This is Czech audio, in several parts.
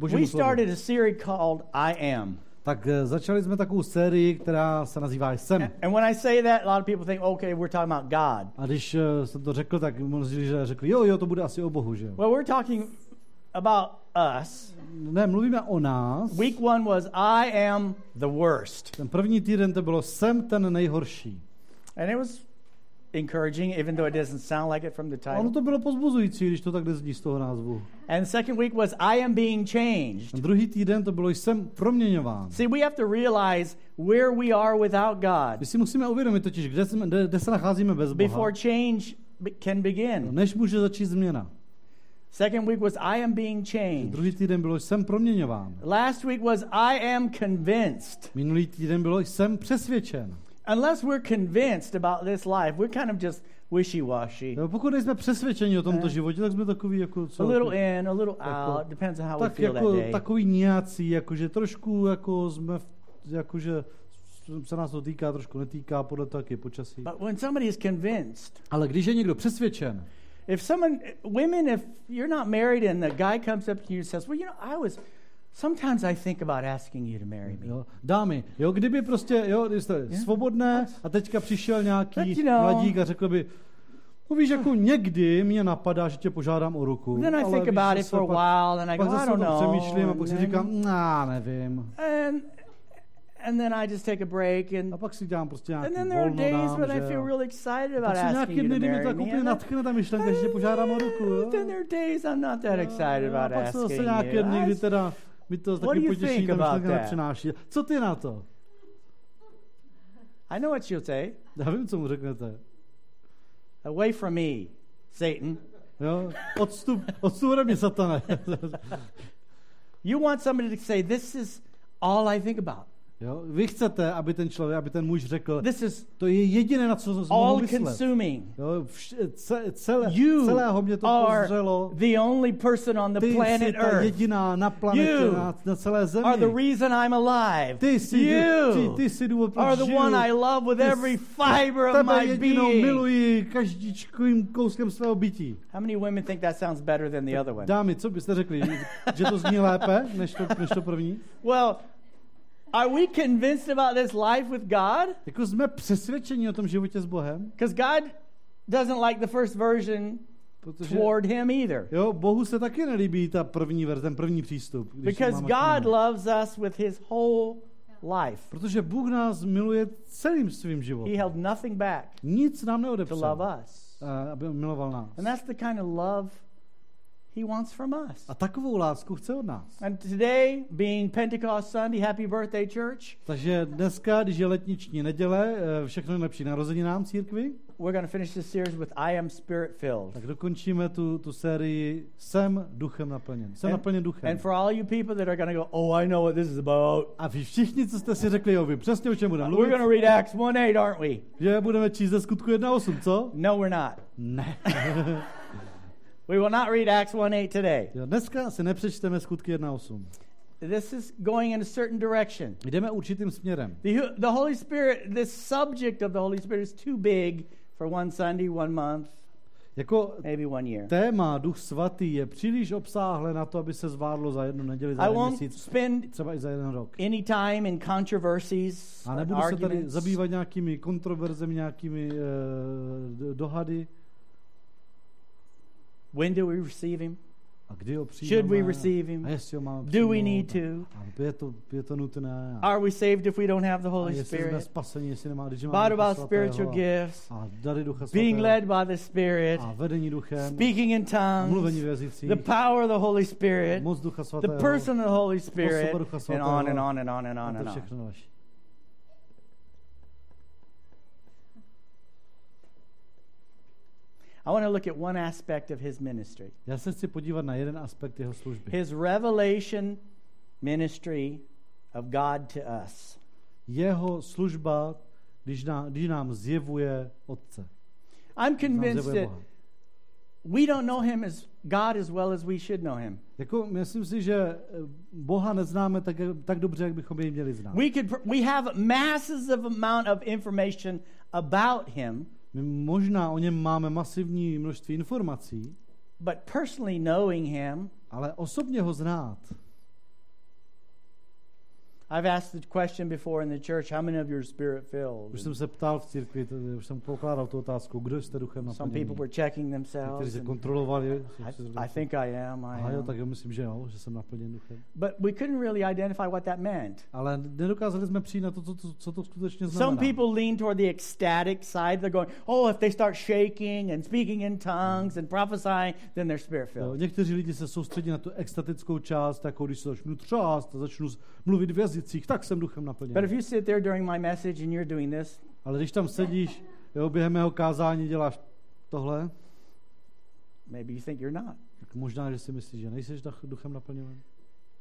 Božímu We slovu. started a series called I Am. Tak eh, začali jsme takovou sérii, která se nazývá Jsem. And when I say that, a lot of people think, okay, we're talking about God. A když eh, jsem to řekl, tak mnozí že řekli, jo, jo, to bude asi o Bohu, že jo. Well, we're talking about us. Ne, mluvíme o nás. Week one was I am the worst. Ten první týden to bylo Jsem ten nejhorší. And it was encouraging, even though it doesn't sound like it from the A ono title. to bylo pozbuzující, když to takhle zní z toho názvu. And second week was I am being changed. Ten druhý týden to bylo Jsem proměňován. See, we have to realize where we are without God My si musíme uvědomit totiž, kde, jsme, kde, kde se nacházíme bez Boha, before change can begin. než může začít změna. Second week was I am being changed. Druhý týden bylo Jsem proměňován. Last week was I am convinced. Minulý týden bylo Jsem přesvědčen. Unless we're convinced about this life, we're kind of just wishy-washy. Jo, Pokud nejsme přesvědčeni o tomto Ne. životě, tak jsme takový jako... A Co, little in, a little Jako- out. Depends on how we feel that jako day. takový nějací, jakože trošku jako jsme, jakože se nás to týká, trošku netýká, podle toho, jak je počasí. But when somebody is convinced, Ale když je někdo přesvědčen, if someone, women, if you're not married and the guy comes up to you and says, well, you know, I was, sometimes I think about asking you to marry me. jo, dámy, jo, kdyby prostě, jo, jste Yeah. svobodné a teďka přišel nějaký you know- mladík a řekl by, no víš, jako někdy mě napadá, že tě požádám o ruku. Then I think víš, about it zase for a pak- while and I go, Pak I zase don't know. přemýšlím a pak si říkám, no, nevím. and, and then I just take a break and A pak si dělám prostě nějaký And then there are days when I feel really excited about Pak asking you to marry tak me. úplně natchne ta myšlenka, že tě požádám o ruku. Then there are days I'm not that excited a about pak asking zase nějaké you. dny, kdy I- teda mi to What do you think about that? Co ty na to? I know what you'll say. Vím, co mu řeknete. Away from me, Satan. Jo? Odstup, odstup ode mě, satane. You want somebody to say, This is all I think about. Jo? Vy chcete, aby ten člověk, aby ten muž řekl, This is to je jediné, na co all consuming. Jo? Vš, ce, celé, You celého mě to are pozřelo. the only person on the Ty jsi planet ta Earth. jediná na planetě, You na, na celé zemi. Are the reason I'm alive. ty jsi, You ty, ty jsi důvod, proč are the žiju. one I love with Ty every jsi- fiber of my jedinou being. miluji každičkovým kouskem svého bytí. How many women think that sounds better than the other one? Dámy, co byste řekli? Že to zní lépe než to, než to první? Well, are we convinced about this life with God? Jako jsme přesvědčeni o tom životě s Bohem? Because God doesn't like the first version Protože toward Him either. jo, Bohu se taky nelíbí ta první verze, ten první přístup. Because God loves us with His whole life. Protože Bůh nás miluje celým svým He životem. held nothing back Nic nám to love neodepsal, us. a aby miloval nás. And that's the kind of love He wants from us. A takovou lásku chce od nás. And today, being Pentecost Sunday, happy birthday, church, Takže dneska, když je letniční neděle, eh, všechno nejlepší narozeninám církvi, we're going to finish this series with I am spirit filled. tak dokončíme tu, tu sérii Jsem duchem naplněn. Jsem And- naplněn duchem. And for all you people that are going to go, oh, I know what this is about. A vy všichni, co jste si řekli, jo, vy přesně o čem budeme We're mluvit, going to read Acts 1 8, aren't we? že budeme číst ze skutku 1.8, co? No, we're not. Ne. We will not read Acts 1 8 today. Dneska si nepřečteme skutky 1.8. This is going in a certain direction. Jdeme určitým směrem. The, the Holy Spirit, this subject of the Holy Spirit is too big for one Sunday, one month, Jako maybe one year. téma Duch Svatý je příliš obsáhlé na to, aby se zvládlo za jednu neděli, za I jeden měsíc, spend třeba i za jeden rok. any time in controversies, A nebudu se tady zabývat nějakými kontroverzemi, nějakými uh, dohady. When do we receive Him? A kdy ho Should přijímáme? we receive him? A jestli ho máme Do we přijmout? need to? A je to, je to nutné. A, Are we saved if we don't have the a Holy jestli jsme Spirit? spaseni, jestli nemá, když What máme Ducha about spiritual Svatého gifts? a dary Ducha Being Svatého led by the Spirit, a vedení Duchem speaking in a mluvení tongues, v jazycích, the power of the Holy Spirit, moc Ducha the Svatého person of the Holy Spirit, Osoba Ducha and Svatého. on and on and on and on a and to on. všechno další. I want to look at one aspect of his ministry. Já se chci podívat na jeden aspekt jeho služby. His revelation ministry of God to us. Jeho služba, když nám, když nám zjevuje Otce. I'm convinced that we don't know him as God as well as we should know him. Jako, myslím si, že eh, Boha neznáme tak, tak dobře, jak bychom jej měli znát. We could we have masses of amount of information about him, My možná o něm máme masivní množství informací, but personally knowing him ale osobně ho znát I've asked the question before in the church, how many of you are spirit filled? Už jsem se ptal v církvi, už jsem pokládal tu otázku, kdo jste duchem Some people were checking Někteří themselves. se and kontrolovali. I, I think I am. I Aha, jo, tak já myslím, že jo, že jsem naplněn duchem. But we couldn't really identify what that meant. Ale nedokázali jsme přijít na to, co, co, co to skutečně Some people lean toward the ecstatic side. They're going, oh, if they start shaking and speaking in tongues and prophesying, then they're spirit filled. někteří lidi se soustředí na tu extatickou část, jako když se začnu třást a začnu mluvit v jazycích, tak jsem duchem naplněn. But if you sit there during my message and you're doing this, Ale když tam sedíš, jo, během mého kázání děláš tohle, maybe you think you're not. tak možná, že si myslíš, že dach- duchem naplněn.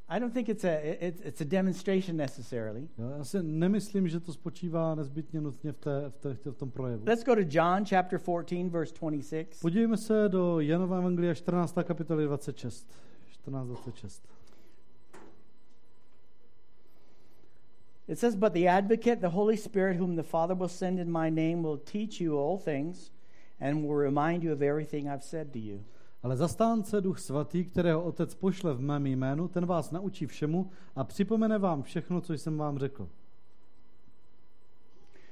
I don't think it's a it, it's a demonstration necessarily. Já si nemyslím, že to spočívá nezbytně nutně v, té, v, té, v tom projevu. Let's go to John chapter 14 verse 26. Podívejme se do Janova Evangelia 14. kapitoly 26. 14.26. It says, But the advocate, the Holy Spirit, whom the Father will send in my name, will teach you all things and will remind you of everything I've said to you. Ale zastánce Duch Svatý, kterého Otec pošle v mém jménu, ten vás naučí všemu a připomene vám všechno, co jsem vám řekl.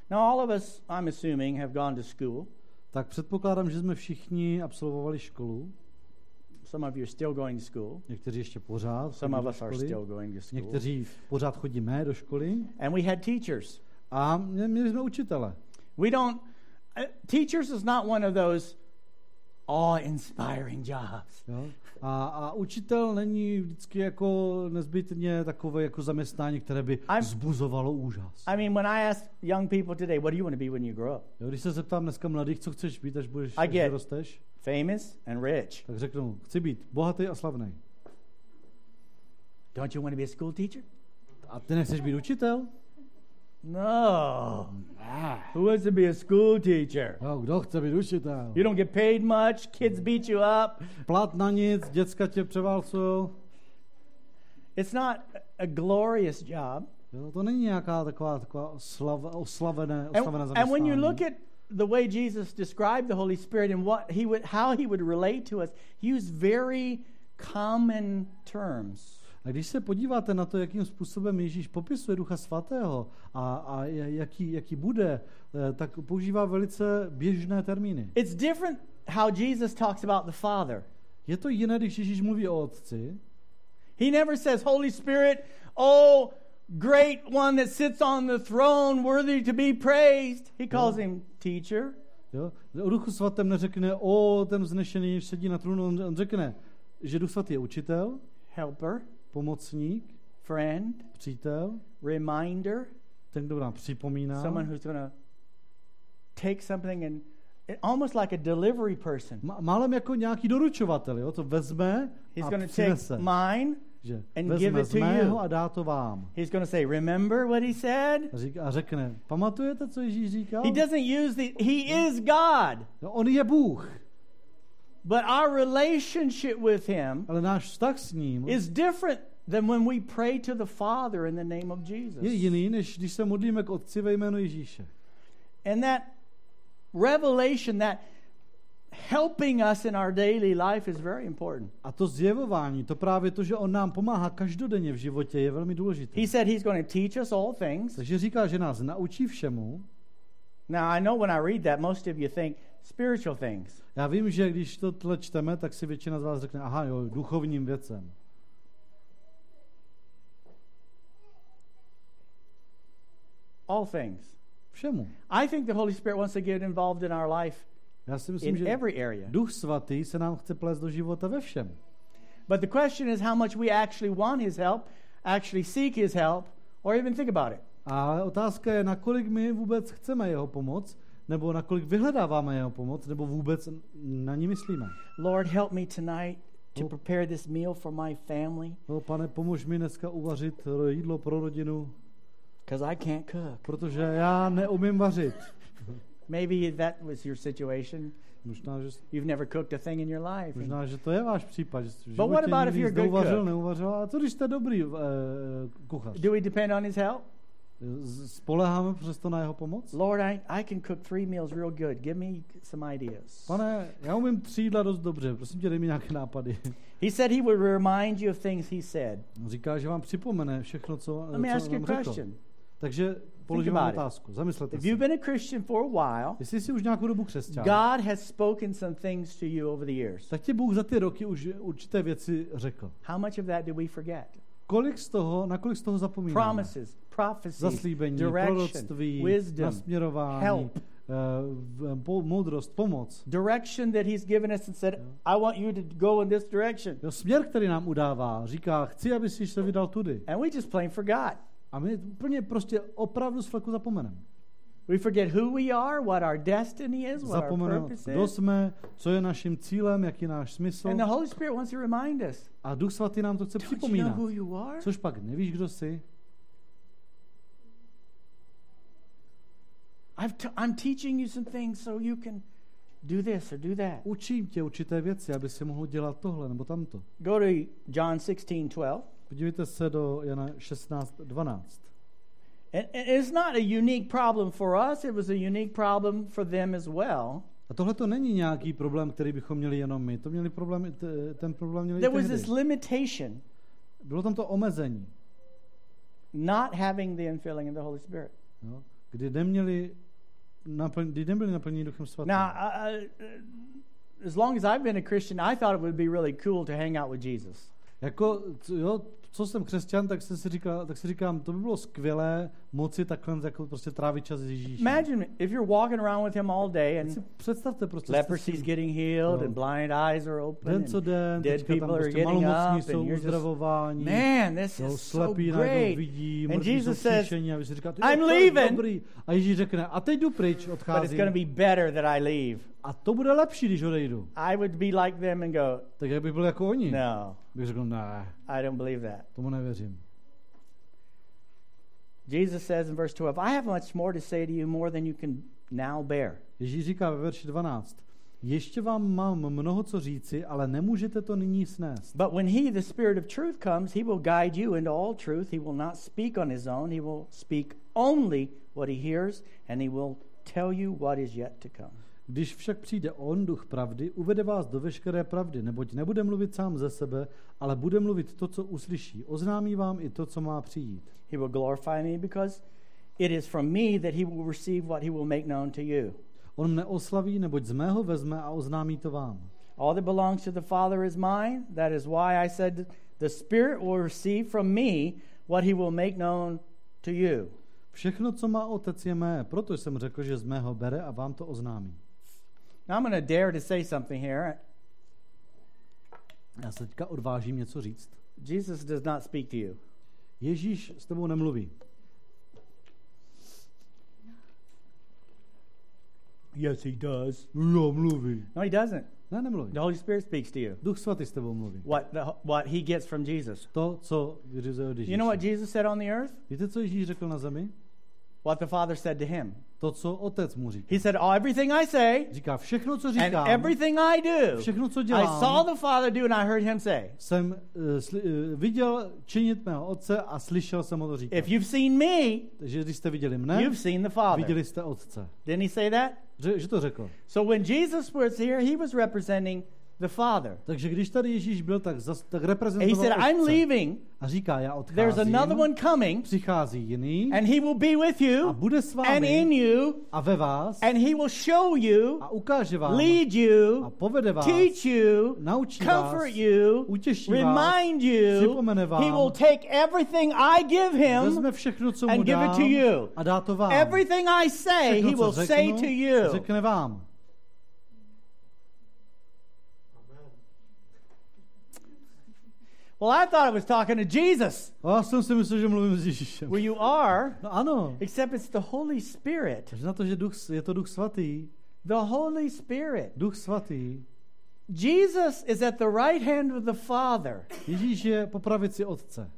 Now, all of us, I'm assuming, have gone to school. Tak předpokládám, že jsme všichni absolvovali školu. Some of you are still going to school. Někteří ještě pořád Some of us are still going to school. Někteří pořád chodíme do školy. And we had teachers. A mě- měli jsme učitele. We don't, uh, teachers is not one of those awe inspiring jobs. Jo? A, a učitel není vždycky jako nezbytně takové jako zaměstnání, které by I'm- zbuzovalo úžas. I mean, when I ask young people today, what do you want to be when you grow up? Jo, když se zeptám dneska mladých, co chceš být, až budeš I až get- vyrosteš, Famous and rich. tak řeknu, chci být bohatý a slavný. Don't you want to be a school teacher? A ty nechceš být učitel? No. Ah. Who wants to be a school teacher? Jo, kdo chce být učitel? You don't get paid much, kids beat you up. Plat na nic, děcka tě převálcujou. It's not a glorious job. Jo, to není nějaká taková, taková oslav, oslavené, And, oslavené and when you look at the way Jesus described the Holy Spirit and what he would, how he would relate to us, he used very common terms. A když se podíváte na to, jakým způsobem Ježíš popisuje Ducha Svatého a, a jaký, jaký bude, eh, tak používá velice běžné termíny. It's different how Jesus talks about the Father. Je to jiné, když Ježíš mluví o Otci. He never says, Holy Spirit, oh, great one that sits on the throne, worthy to be praised. He calls him teacher, Jo? O Duchu Svatém neřekne, o, ten vznešený sedí na trůnu, on, řekne, že Duch Svatý je učitel, helper, pomocník, friend, přítel, reminder, ten, kdo nám připomíná. someone who's going to take something and almost like a delivery person. Málem jako nějaký doručovatel, jo? to vezme He's a going to take přinese. mine. Že and vezme give it z to mého you. a dá to vám. He's going to say, Remember what he said? A řekne, pamatujete, co Ježíš říkal? He doesn't use the, he is God. No, on je Bůh, But our relationship with him ale náš vztah s ním is different than when we pray to the Father in the name of Jesus. je jiný, než když se modlíme k Otci ve jménu Ježíše. And that revelation, that helping us in our daily life is very important. A to zjevování, to právě to, že on nám pomáhá každodenně v životě, je velmi důležité. He said he's going to teach us all things. Takže říká, že nás naučí všemu. Now, I know when I read that, most of you think spiritual things. Já vím, že když čteme, tak si většina z vás řekne, aha, jo, duchovním věcem. All things. Všemu. I think the Holy Spirit wants to get involved in our life Já si myslím, in že every area. Duch Svatý se nám chce plést do života ve všem. But the question is how much we actually want his help, actually seek his help, or even think about it. Ale otázka je, nakolik my vůbec chceme jeho pomoc, nebo nakolik vyhledáváme jeho pomoc, nebo vůbec na ní myslíme. Lord, help me tonight to prepare this meal for my family No, pane, pomož mi dneska uvařit jídlo pro rodinu, because I can't cook. protože já neumím vařit. Maybe that was your situation. Možná, že, You've never cooked a thing in your life. Možná, že to je váš případ, že v But what životě about if nikdy you're a good neuvařil, cook? neuvařil. A co když jste dobrý uh, kuchař? do we depend on his help? Z- Spoleháme přesto na jeho pomoc? Lord, I, I can cook three meals real good. Give me some ideas. Pane, já umím tři jídla dost dobře, prosím tě, dej mi nějaké nápady. He said he would remind you of things he said. Říká, že vám připomene všechno, co, Let me co ask you vám a řekl. question. Takže položím vám otázku. Zamyslete If se. you've been a Christian for a while, Jestli jsi už nějakou dobu křesťan, God has spoken some things to you over the years. tak ti Bůh za ty roky už určité věci řekl. How much of that do we forget? Kolik z toho, na kolik z toho zapomínáme? Promises, prophecies, Zaslíbení, direction, proroctví, wisdom, nasměrování, help. eh, v- po- moudrost, pomoc. direction that He's given us and said, I want you to go in this direction. Jo, směr, který nám udává, říká, chci, aby si se vydal tudy. And we just plain forgot. A my úplně prostě opravdu z fleku zapomeneme. We forget who we are, what our destiny is, what our Zapomeneme, purpose kdo is. jsme, co je naším cílem, jaký je náš smysl. And the Holy Spirit wants to remind us. A Duch Svatý nám to chce Don't you know připomínat. who you are? Což pak nevíš, kdo jsi. I've t- I'm teaching you some things so you can do this or do that. Učím tě určité věci, aby si mohl dělat tohle nebo tamto. Go to John 16, 12. Podívejte se do Jana 16, 12. And, it's not a unique problem for us, it was a unique problem for them as well. A tohle to není nějaký problém, který bychom měli jenom my. To měli problém, ten problém měli There was this limitation, Bylo tam to omezení, not having the infilling of the Holy Spirit. jo, kdy neměli naplň, kdy nebyli naplněni Duchem Svatým. Now, uh, as long as I've been a Christian, I thought it would be really cool to hang out with Jesus. Jako, jo, co jsem křesťan, tak, jsem si říkal, tak si říkám, to by bylo skvělé moci takhle jako prostě trávit čas s Ježíšem. Imagine if you're walking around with him all day and představte prostě, leprosy's getting healed No. and blind eyes are open. den co den, dead people are prostě getting up jsou and you're just, uzdravování, man, this is so slepí najednou great. vidí, And Jesus says, a říkáte, "I'm "Jo, to je leaving." dobrý. A Ježíš řekne, a teď jdu pryč, But it's odcházím. going to be better that I leave. A to bude lepší, když odejdu. I would be like them and go, Tak jak bych byl jako oni, no, bych řekl, ne, I don't believe that. tomu nevěřím. Jesus says in verse 12, I have much more to say to you, more than you can now bear. Ježíš říká ve verši 12, ještě vám mám mnoho co říci, ale nemůžete to nyní snést. But when he, the Spirit of truth, comes, he will guide you into all truth. He will not speak on his own. He will speak only what he hears, and he will tell you what is yet to come. Když však přijde on, duch pravdy, uvede vás do veškeré pravdy, neboť nebude mluvit sám ze sebe, ale bude mluvit to, co uslyší. Oznámí vám i to, co má přijít. He will glorify me because it is from me that he will receive what he will make known to you. On mne oslaví, neboť z mého vezme a oznámí to vám. All that belongs to the Father is mine. That is why I said the Spirit will receive from me what he will make known to you. Všechno, co má otec, je mé, proto jsem řekl, že z mého bere a vám to oznámí. Now I'm going to dare to say something here. Já se teďka odvážím něco říct. Jesus does not speak to you. Ježíš s tebou nemluví. Yes, he does. Jo, mluví. No, he doesn't. Ne, nemluví. The Holy Spirit speaks to you. Duch svatý s tebou mluví. What, the, what he gets from Jesus. To, co vyřizuje od Ježíše. You know what Jesus said on the earth? Víte, co Ježíš řekl na zemi? What the Father said to him. To, co otec mu říká. He said, oh, Everything I say Říká, všechno, co and everything I do, všechno, co I saw the Father do and I heard him say. jsem uh, sli, uh, viděl činit mého otce a slyšel jsem ho to říkat. If you've seen me, Takže když jste viděli mne, you've seen the Father. viděli jste otce. Didn't he say that? Že, že to řekl. So when Jesus was here, he was representing the Father. Takže když tady Ježíš byl, tak, zas, tak And he reprezentoval said, I'm leaving. A říká, já There's odcházím, another one coming, přichází jiný and he will be with a you bude s and in vámi you, a ve vás and he will show you, a ukáže vám lead a you, povede vás, teach you, naučí comfort vás, you, utěší vás, remind you. připomene vám, He will take everything I give him, vezme všechno, co mu and give it to you. a dá to vám. everything I say, Všechno, he will řeknu, say to you. Řekne vám. Well, I thought I was talking to Jesus. Já jsem si myslel, že mluvím s Ježíšem. Well, you are, No ano, except it's the Holy Spirit. takže na to, že duch, je to duch svatý, The Holy Spirit. duch svatý, Jesus is at the right hand of the Father. Ježíš je po pravici otce.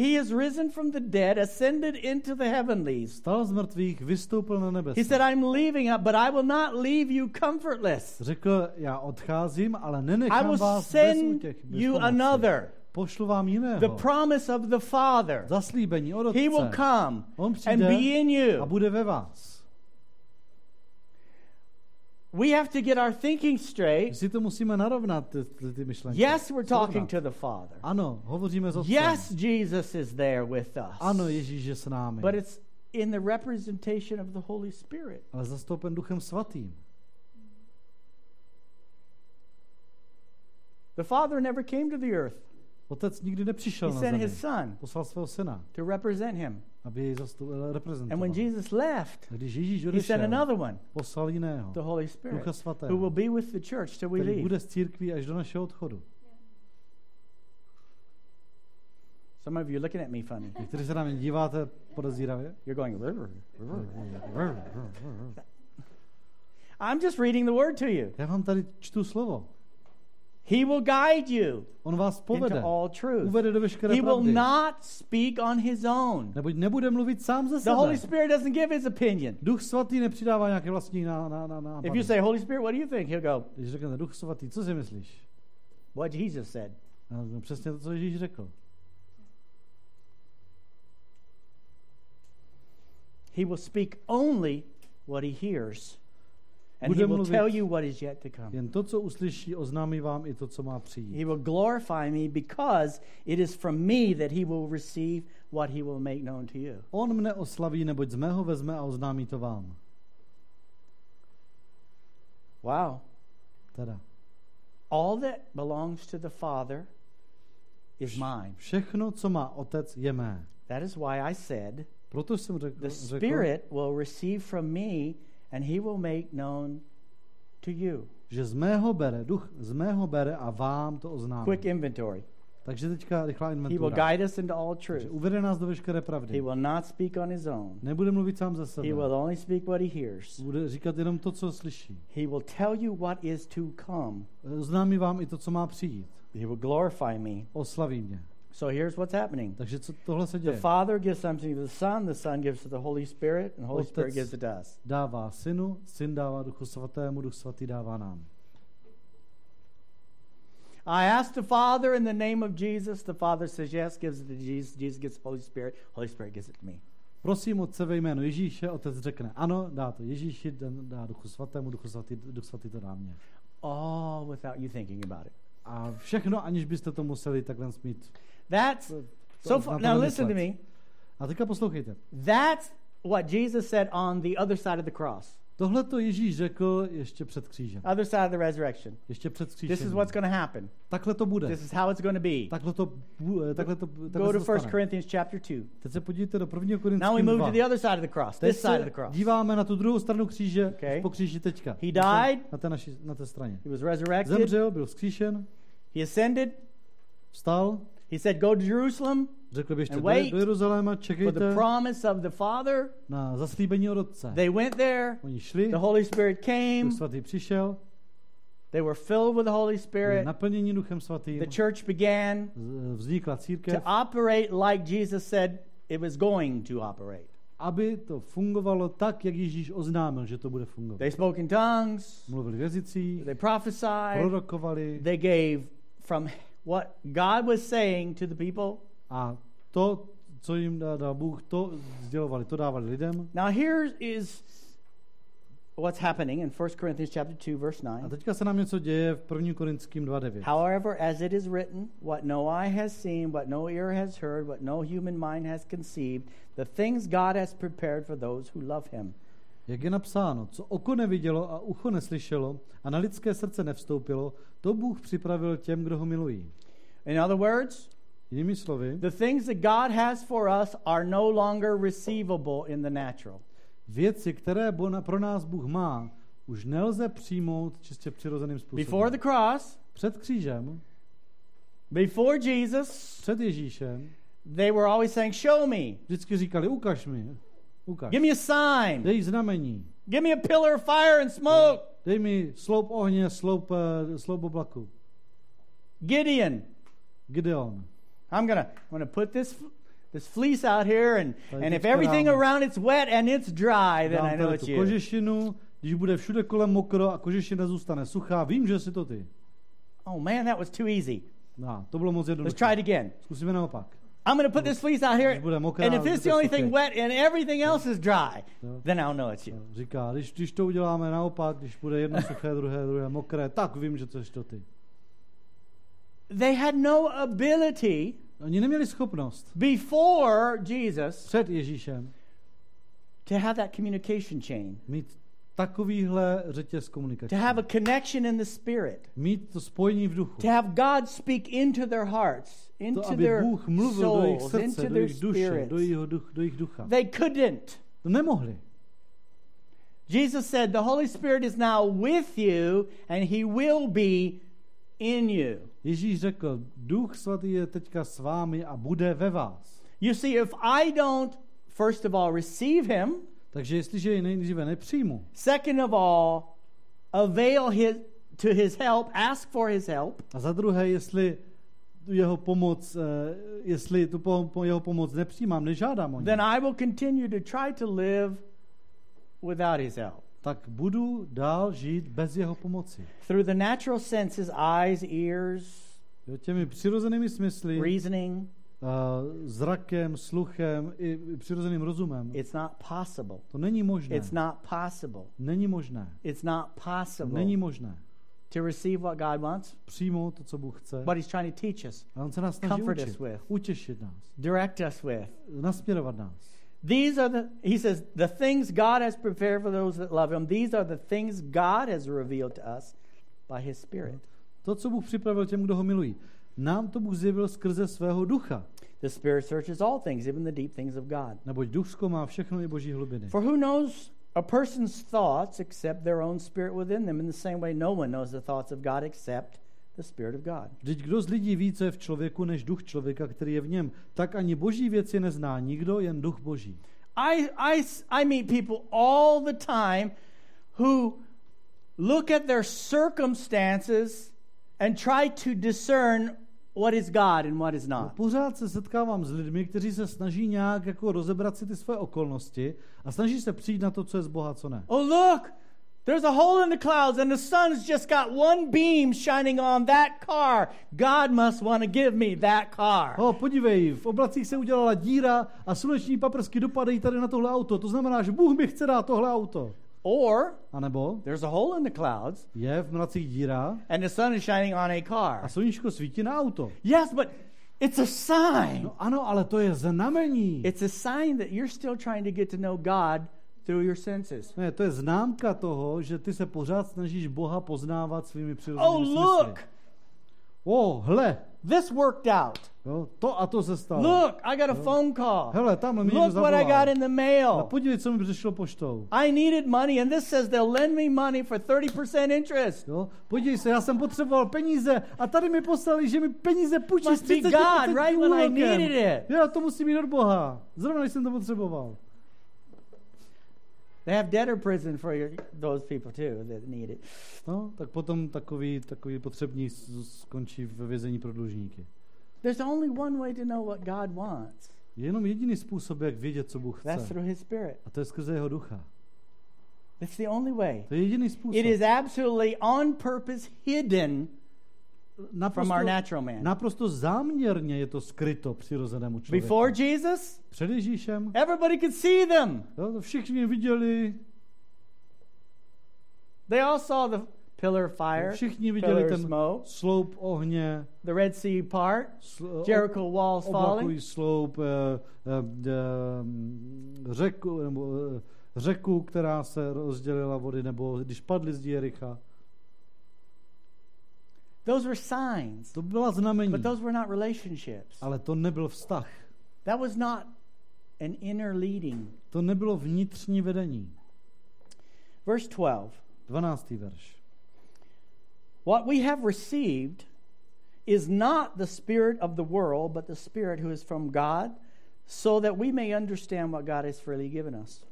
He is risen from the dead, ascended into the heavenlies. Stal z mrtvých, vystoupil na He said, I'm leaving, but I will not leave you comfortless. Řekl, já odcházím, ale I will vás bez send útěch, bez you pomoci. another. pošlu vám The promise of the Father. Zaslíbení od He will come On and be in a you. bude ve vás. We have to get our thinking straight. si to musíme narovnat, ty, ty, myšlenky. Yes, we're talking to the Father. Ano, hovoříme s Otcem. Yes, Jesus is there with us. Ano, Ježíš je s námi. But it's in the representation of the Holy Spirit. Ale zastoupen Duchem Svatým. The Father never came to the earth. Otec nikdy nepřišel He na sent zemi. his Son Poslal svého syna, to represent him. Aby jej zastou- And when reprezentoval. Jesus left, když Ježíš he sent another one, poslal jiného, the Holy Spirit, Ducha who Svatého, will be with the church till we který leave. bude s církví až do našeho odchodu. Some of you are looking at me funny. Někteří se na mě díváte podezíravě. You're going, I'm just reading the word to you. Já vám tady čtu slovo. He will guide you On vás povede, into all truth. uvede do veškeré He will pravdy. not speak on his own. Neboť nebude mluvit sám ze The Holy sebe. Spirit doesn't give his opinion. Duch svatý nepřidává nějaké vlastní na, na, na, na If you say, Holy Spirit, what do you think? He'll go, Když řeknete Duch svatý, co si myslíš? what Jesus said. No, no, přesně to, co Ježíš řekl. He will speak only what he hears. And he will tell you what is yet to come. Jen to, co uslyší, oznámí vám i to, co má přijít. He will glorify me because it is from me that he will receive what he will make known to you. On mne oslaví, neboť z mého vezme a oznámí to vám. Wow. Teda. All that belongs to the Father is mine. Všechno, co má otec, je mé. That is why I said, Proto jsem řekl, the Spirit will receive from me and he will make known to you. že z mého bere, duch z mého bere a vám to oznámí. Quick inventory. Takže teďka rychlá He will inventura. guide us into all Takže truth. uvede nás do veškeré He pravdy. will not speak on his own. Nebude mluvit sám za He sebe. will only speak what he hears. Bude říkat jenom to, co slyší. He will tell you what is to come. Oznámí vám i to, co má přijít. He will glorify me. Oslaví mě. So here's what's happening. Takže co tohle se The děje? Father gives something to the Son, the Son gives to the Holy Spirit, and the Holy Otec Spirit gives it to us. Dává synu, syn dává duchu svatému, duch svatý dává nám. I asked the Father in the name of Jesus. The Father says yes, gives it to Jesus. Jesus gives the Holy Spirit. Holy Spirit gives it to me. Prosím Otce ve jménu Ježíše, Otec řekne ano, dá to Ježíši, dá- dá duchu svatému, duchu svatý, duch svatý to dá mě. All without you thinking about it. A všechno, aniž byste to museli takhle mít. That's To- so. Far, now listen to me. A teďka poslouchejte. That's what Jesus said on the other side of the cross, Tohle to Ježíš řekl ještě před křížem. other side of the resurrection. Ještě před This křížem. is what's going to happen. Takhle to bude. This is how it's going to be. Takhle to, bu- takhle to, Go takhle se to 1 stane. Corinthians chapter 2. Teď se podívejte do 1. Now we Korinským move 2. to the other side of the cross, Teď this side of the cross. díváme na tu druhou stranu kříže, Okay. po kříži teďka. He died. Na té, naší, na té straně. He was resurrected. Zemřel, byl vzkříšen, He ascended. vstal, He said, Go to Jerusalem And wait do Jeruzaléma, for the čekejte promise of the Father. na zaslíbení od Otce. They went there. Oni šli, The Holy Spirit came. Svatý přišel, They were filled with the Holy byli Spirit. naplněni Duchem svatým, The church began z- eh, vznikla to církev, operate like Jesus said it was going to operate. aby to fungovalo tak, jak Ježíš oznámil, že to bude fungovat. They spoke in tongues. Mluvili v jazycích, They prophesied. prorokovali They gave from what God was saying to the people. a to, co jim dal Bůh, to sdělovali, to dávali lidem. Now here is what's happening in 1 Corinthians chapter 2 verse A 9. teďka se nám něco děje v 1. Korinským 2.9. However, as it is written, what no eye has seen, what no ear has heard, what no human mind has conceived, the things God has prepared for those who love him. Jak je napsáno, co oko nevidělo a ucho neslyšelo a na lidské srdce nevstoupilo, to Bůh připravil těm, kdo ho milují. In other words, Jinými slovy, the things that God has for us are no longer receivable in the natural. věci, které pro nás Bůh má, už nelze přijmout čistě přirozeným Before způsobem. the cross, Před křížem, before Jesus, před Ježíšem, they were always saying, Show me, vždycky říkali, ukaž mi, ukaž. give me a sign, Dej znamení, give me a pillar of fire and smoke. dej mi sloup ohně, sloup, sloup oblaku. Gideon, Gideon. I'm gonna I'm gonna put this this fleece out here, and and if everything around it's wet and it's dry, then I know it's you. kožešinu, když bude všude kolem mokro a kožešina zůstane suchá, vím, že jsi to ty. Oh man, that was too easy. No, to bylo moc Let's try it again. Zkusíme naopak. I'm going to put this fleece out here, and if bude it's the only thing wet and everything else is dry, No. then I'll know it's you. Říká, když, když to uděláme naopak, když bude jedno suché, druhé, druhé mokré, tak vím, že to jsi to ty. They had no ability Oni neměli schopnost before Jesus před Ježíšem to have that communication chain, mít takovýhle řetěz to komunikační. have a connection in the spirit, Mít to spojení v duchu. to have God speak into their hearts, To, into aby their Bůh mluvil do jejich souls, srdce, into do jejich duše, do spirits. jejich, duch, do jejich ducha. They couldn't. To nemohli. Jesus said, The Holy Spirit is now with you, and He will be in you. Ježíš řekl, duch svatý je teďka s vámi a bude ve vás. You see, if I don't, first of all, receive Him, Takže jestliže jej nejdříve nepřijmu, second of all, avail his, to His help, ask for His help, a za druhé, jestli jeho pomoc, eh, jestli tu jeho pomoc nepřijímám, nežádám o ní, then I will continue to try to live without His help. tak budu dál žít bez jeho pomoci. Through the natural senses, eyes, ears, těmi přirozenými smysly, reasoning, zrakem, sluchem i přirozeným rozumem. it's not possible. To není možné. It's not possible. Není možné. It's not possible Není možné to receive what God wants, přijmout to, co Bůh chce. what He's trying to teach us, A on se nás snaží comfort učit, us with. utěšit nás, direct us with. nasměrovat nás. These are the, he says, the things God has prepared for those that love Him. These are the things God has revealed to us by His Spirit. To, co Bůh připravil těm, kdo ho milují. Nám to Bůh zjevil skrze svého ducha. The Spirit searches all things, even the deep things of God. Neboť duch zkoumá všechno i boží hlubiny. For who knows a person's thoughts except their own spirit within them? In the same way, no one knows the thoughts of God except the Spirit of God. Vždyť kdo z lidí ví, co je v člověku, než duch člověka, který je v něm, tak ani boží věci nezná nikdo, jen duch boží. I, I, I meet people all the time who look at their circumstances and try to discern what is God and what is No, not. pořád se setkávám s lidmi, kteří se snaží nějak jako rozebrat si ty své okolnosti a snaží se přijít na to, co je z Boha, co ne. Oh, look, there's a hole in the clouds and the sun's just got one beam shining on that car. God must want to give me that car. O, podívej, v oblacích se udělala díra a sluneční paprsky dopadají tady na tohle auto. To znamená, že Bůh mi chce dát tohle auto. Or A nebo there's a hole in the clouds je v mracích díra and the sun is shining on a a car. sluníčko svítí na auto. Yes, but it's a sign. No ano, ale to je znamení. It's a sign that you're still trying to get to know God through your senses. Ne, to je známka toho, že ty se pořád snažíš Boha poznávat svými Oh, přirozenými smysly. look, O, hle, this worked out. jo, to a to se stalo. Look, I got a phone call. Hele, tamhle mi Look what I got in the A mail. podívej, co mi přišlo poštou. I needed money, and this says they'll lend me money for 30% interest. Jo? Podívej se, já jsem potřeboval peníze a tady mi poslali, že mi peníze půjčí s Must be 30 God, right when I needed it. Já to musím mít od Boha. Zrovna, jsem to potřeboval. They have debtor prison for your, those people too that need it. No, tak potom takový, takový potřební skončí ve vězení pro dlužníky. There's only one way to know what God wants. Je jenom jediný způsob, jak vědět, co Bůh That's chce. through His Spirit. A to je skrze jeho ducha. That's the only way. To je jediný způsob. It is absolutely on purpose hidden from naprosto, our natural man. naprosto záměrně je to skryto přirozenému člověku. Before Jesus, Před Ježíšem everybody could see them. jo, všichni viděli, They all saw the pillar of fire, všichni viděli ten smoke, sloup ohně, the Red Sea part, sl- Jericho walls falling. oblakový sloup, eh, eh, eh, řeku, nebo, eh, řeku, která se rozdělila vody, nebo když padly z Jericha. Those were signs, To byla znamení, but those were not relationships. ale to nebyl vztah. That was not an inner leading. To nebylo vnitřní vedení. Verse 12 12. verš. What we have received is not the spirit of the world, but the spirit who is from God, so that we may understand what God has freely given us.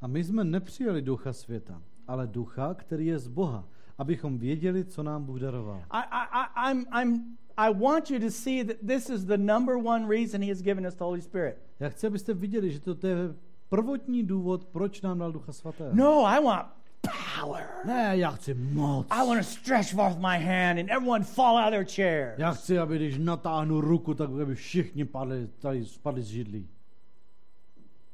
A my jsme nepřijali ducha světa, ale ducha, který je z Boha, abychom věděli, co nám Bůh daroval. I, I, I, I'm, I'm, I want you to see that this is the number one reason He has given us the Holy Spirit. Já chci, abyste viděli, že to, to je prvotní důvod, proč nám dal ducha svatého. No, I want power. Ne, já chci moc. I want to stretch forth my hand and everyone fall out of their chair. Já chci, aby když natáhnu ruku, tak aby všichni padli, tady spadli z židlí.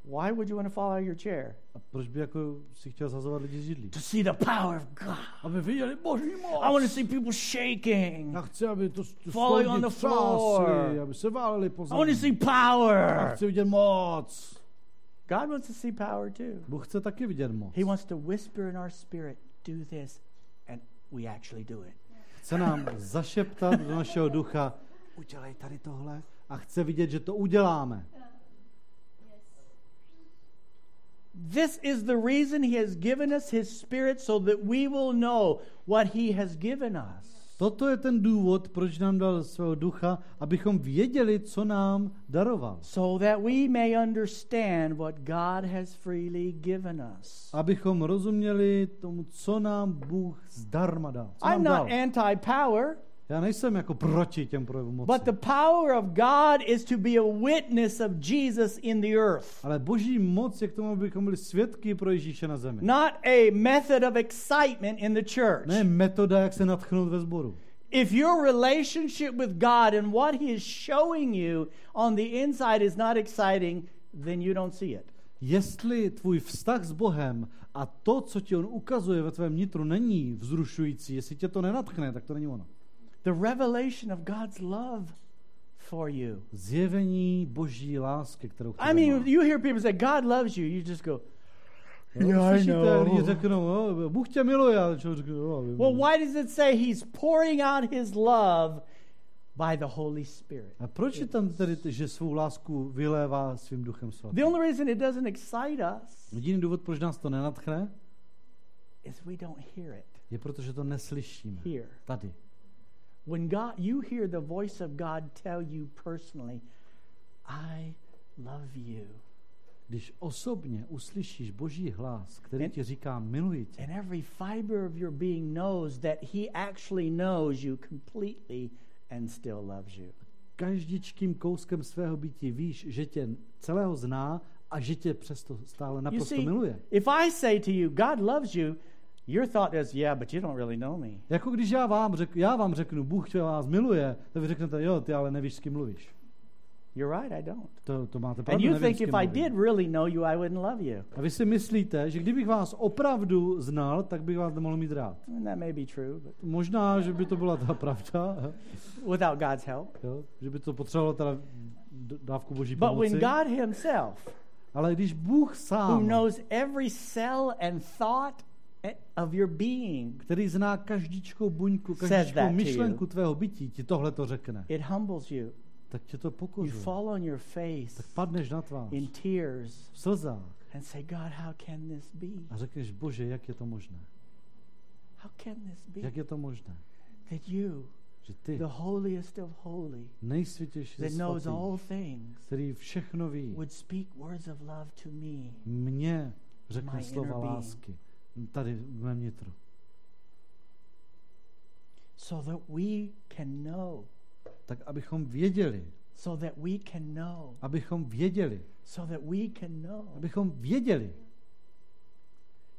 Why would you want to fall out of your chair? A proč by jako si chtěl zazovat lidi z židlí? To see the power of God. Aby viděli boží moc. I want to see people shaking. Já chci, aby to, to Falling on the floor. aby se váleli po I want to zemi. see Já power. chci vidět moc. God wants to see power too. Bůh chce taky vidět moc. He wants to whisper in our spirit, do this, and we actually do it. Chce nám zašeptat do našeho ducha, udělej tady tohle a chce vidět, že to uděláme. This is the reason He has given us His Spirit so that we will know what He has given us. Toto je ten důvod, proč nám dal svého ducha, abychom věděli, co nám daroval. So that we may understand what God has freely given us. Abychom rozuměli tomu, co nám Bůh zdarma dal. I'm not anti power, Já nejsem jako proti těm projevům moci. but the power of God is to be a witness of Jesus in the earth. Ale boží moc je k tomu, abychom byli svědky pro Ježíše na zemi. Not a method of excitement in the church. Ne metoda, jak se natchnout ve sboru. If your relationship with God and what He is showing you on the inside is not exciting, then you don't see it. Jestli tvůj vztah s Bohem a to, co ti on ukazuje ve tvém nitru, není vzrušující, jestli tě to nenatchne, tak to není ono. The revelation of God's love for you. Zjevení boží lásky, kterou I mean, you hear people say, God loves you, you just go, Yeah, I Slyšíte, know. lidi řeknou, "O, Bůh tě miluje, a člověk řekne, "Jo, vím." well, why does it say He's pouring out His love by the Holy Spirit? A proč je tam tedy, že svou lásku vylévá svým duchem svatým? The only reason it doesn't excite us Jediný důvod, proč nás to nenatchne, is we don't hear it je proto, že to neslyšíme. here. Tady. When God, you hear the voice of God tell you personally, I love you. Když osobně uslyšíš boží hlas, který And- ti říká, miluji tě, And every fiber of your being knows that He actually knows you completely and still loves you. každičkým kouskem svého bytí víš, že tě celého zná a že tě přesto stále You naprosto see, miluje. if I say to you, God loves you, your thought is, yeah, but you don't really know me. Jako když já vám, řek, já vám řeknu, Bůh tě vás miluje, tak vy řeknete, jo, ty ale nevíš, s kým mluvíš. You're right, I don't. To, to máte And pravdu, you nevím, think if I did really know you, I wouldn't love you. A vy si myslíte, že kdybych vás opravdu znal, tak bych vás nemohl mít rád. And that may be true, but Možná, že by to byla ta pravda, without God's help. jo? že by to potřebovalo teda dávku boží But pomoci. when God Himself, Ale když Bůh who sám, knows every cell and thought of your being, který zná každičkou buňku, každičkou myšlenku tvého bytí, ti tohle to řekne, it humbles you. tak tě to You pokořuje. fall on your face Tak padneš na tvář in tears v slzách and say, God, how can this be? a řekneš, bože, jak je to možné? How can this be? Jak je to možné? That you, Že ty, the holiest of holy, nejsvětější that knows all things, který všechno ví, would speak words of love to me. mně řekne slova inner being. lásky. Tady v mém nitru. So that we can know. Tak abychom věděli, So that we can know. abychom věděli, So that we can know. abychom věděli.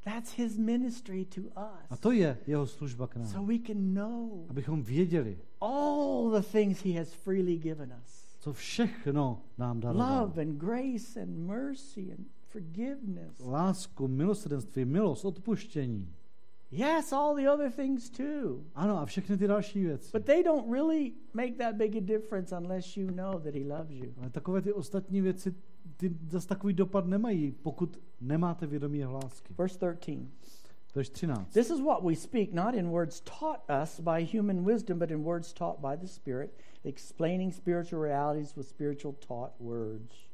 That's his ministry to us. A to je jeho služba k nám. So we can know Abychom věděli, all the things he has freely given us. co všechno nám daroval. Love and grace and mercy and forgiveness. Lásku, milosrdenství, milost, odpuštění. Yes, all the other things too. Ano, a všechny ty další věci. But they don't really make that big a difference unless you know that he loves you. Ale takové ty ostatní věci, ty zase takový dopad nemají, pokud nemáte vědomí jeho lásky. Verse 13. Verš 13. This is what we speak, not in words taught us by human wisdom, but in words taught by the Spirit, explaining spiritual realities with spiritual taught words.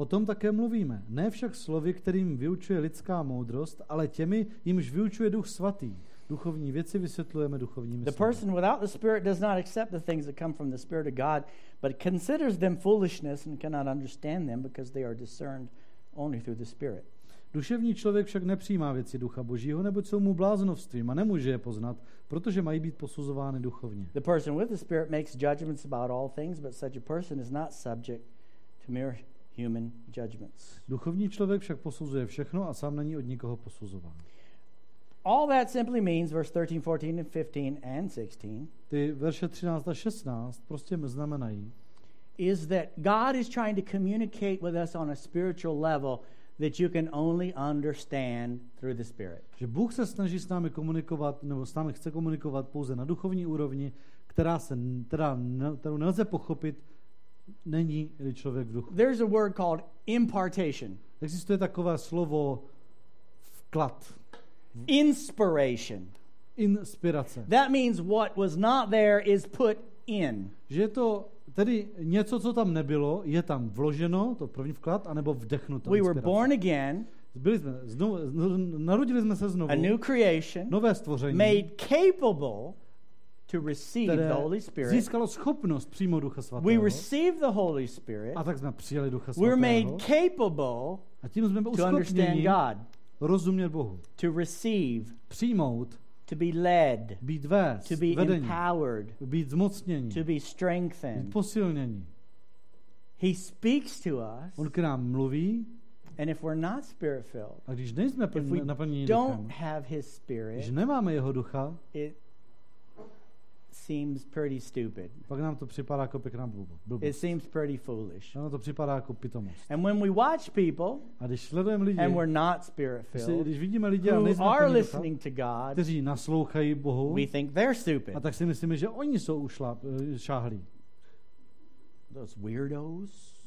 O tom také mluvíme. Ne však slovy, kterým vyučuje lidská moudrost, ale těmi, jimž vyučuje duch svatý. Duchovní věci vysvětlujeme duchovními The slovy. person without the Spirit does not accept the things that come from the Spirit of God, but considers them foolishness and cannot understand them because they are discerned only through the Spirit. Duševní člověk však nepřijímá věci ducha božího, neboť jsou mu bláznovstvím a nemůže je poznat, protože mají být posuzovány duchovně. The person with the Spirit makes judgments about all things, but such a person is not subject to mere human judgments. Duchovní člověk však posuzuje všechno a sám není od nikoho posuzován. all that simply means, verse 13, 14, and 15, and 16, Ty verše 13 a 16 prostě znamenají, is that God is trying to communicate with us on a spiritual level that you can only understand through the Spirit. že Bůh se snaží s námi komunikovat, nebo s námi chce komunikovat pouze na duchovní úrovni, která se, která, kterou nelze pochopit, není-li člověk v duchu. There's a word called impartation, Existuje takové slovo vklad, inspiration. inspirace. That means what was not there is put in. Že to tedy něco, co tam nebylo, je tam vloženo, to první vklad, anebo vdechnuto. We were born again, Byli jsme znovu, narodili jsme se znovu, a new creation, nové stvoření, made capable to receive the Holy Spirit. získalo schopnost přijmout Ducha We Svatého. receive the Holy Spirit. A tak jsme přijali Ducha We're Svatého. made capable A tím jsme to understand God, rozumět Bohu. to receive, Přijmout, to be led, být vést, to be vedení, empowered, být zmocnění, to be být strengthened. posilnění. He speaks to us, On k nám mluví and if we're not spirit filled, a když nejsme if we pln- naplněni don't duchem, have His Spirit, když nemáme jeho ducha, it seems pretty stupid. pak nám to připadá jako pěkná blbo- It blbost. seems pretty foolish. Nám to připadá jako pitomost. And when we watch people A když sledujeme lidi, and we're not spirit filled, když vidíme lidi a who nejsme are listening to God, kteří naslouchají Bohu, we think they're stupid. a tak si myslíme, že oni jsou ušláp, eh, šáhlí. Those weirdos.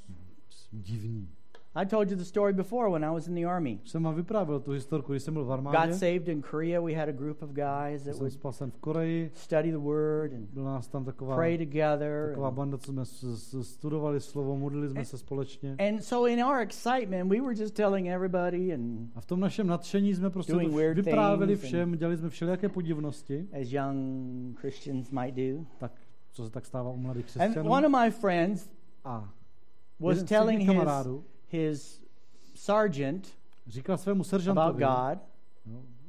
Divní. I told you the story before when I was in the army. Jsem vám vyprávěl tu historku, když jsem byl v Got armádě. saved in Korea. We had a group of guys that would spasen v Koreji, study the Word and byla nás tam taková, pray together. taková And, banda, co jsme studovali slovo, modlili jsme And- se společně. and so in our excitement, we were just telling everybody, and A v tom našem nadšení jsme prostě Doing to weird vyprávěli všem, dělali jsme všelijaké podivnosti, as young Christians might do. tak co se tak stává u mladých And křesťanů. one of my friends A was telling his his sergeant říkal svému about God,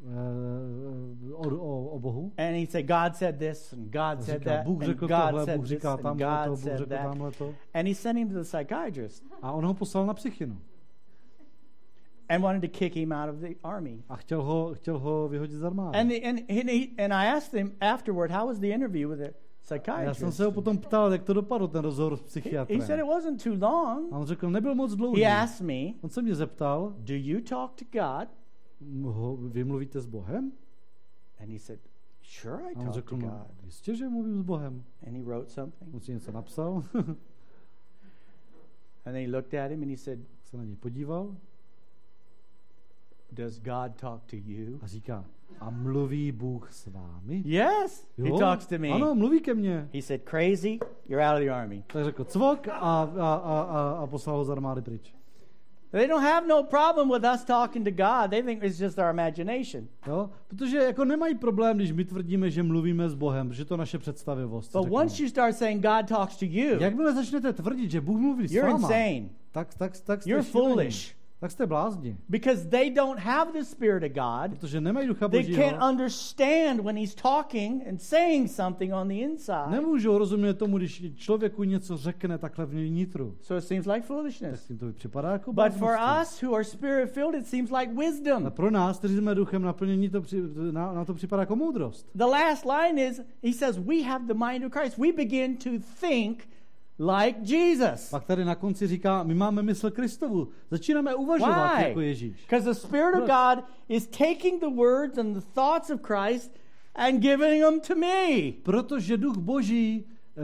eh, o, o, o Bohu. and he said, "God said this, and God said Říká, that, Bůh and řekl God tohle, said Bůh this, and tamhle to, God Bůh said řekl that." tamhle to. And he sent him to the psychiatrist A on ho poslal na psychinu. and wanted to kick him out of the army. A chtěl ho, chtěl ho vyhodit z armády. And, the, and, and, he, and I asked him afterward, how was the interview with the A já jsem psychiatrist? se potom jak to dopadlo, ten rozhovor s He, said it wasn't too long. A on řekl, nebyl moc dlouhý. He asked me, On se mě zeptal, Do you talk to God? vy mluvíte s Bohem? And he said, Sure, I talk to řekl, no, God. jistě, že mluvím s Bohem. And he wrote something. On si něco napsal, And then he looked at him and he said, se na něj podíval Does God talk to you? a říká, a mluví Bůh s vámi? Yes, he Jo? talks to me. Ano, mluví ke mně. He said, Crazy, you're out of the army. Tak řekl cvok a, a, a, a, a poslal ho z armády pryč. They don't have no problem with us talking to God. They think it's just our imagination. Jo? Protože jako nemají problém, když my tvrdíme, že mluvíme s Bohem, že to naše představivost. But řekneme. once you start saying God talks to you, Jakmile začnete tvrdit, že Bůh mluví s you're váma, insane. tak, tak, tak jste You're šílení. foolish. Tak jste blázni. Because they don't have the Spirit of God. Protože nemají ducha They božího. can't understand when He's talking and saying something on the inside. Nemůžou rozumět tomu, když člověku něco řekne takhle v nitru. So it seems like Tak foolishness. jim to připadá jako But for us who are Spirit filled, it seems like wisdom. pro nás, kteří jsme duchem naplnění, to při, na, na to připadá jako moudrost. The last line is He says, We have the mind of Christ. We begin to think like Jesus. Pak tady na konci říká, my máme mysl Kristovu. Začínáme uvažovat Why? jako Ježíš. Because the Spirit of God is taking the words and the thoughts of Christ and giving them to me. Protože duch boží eh,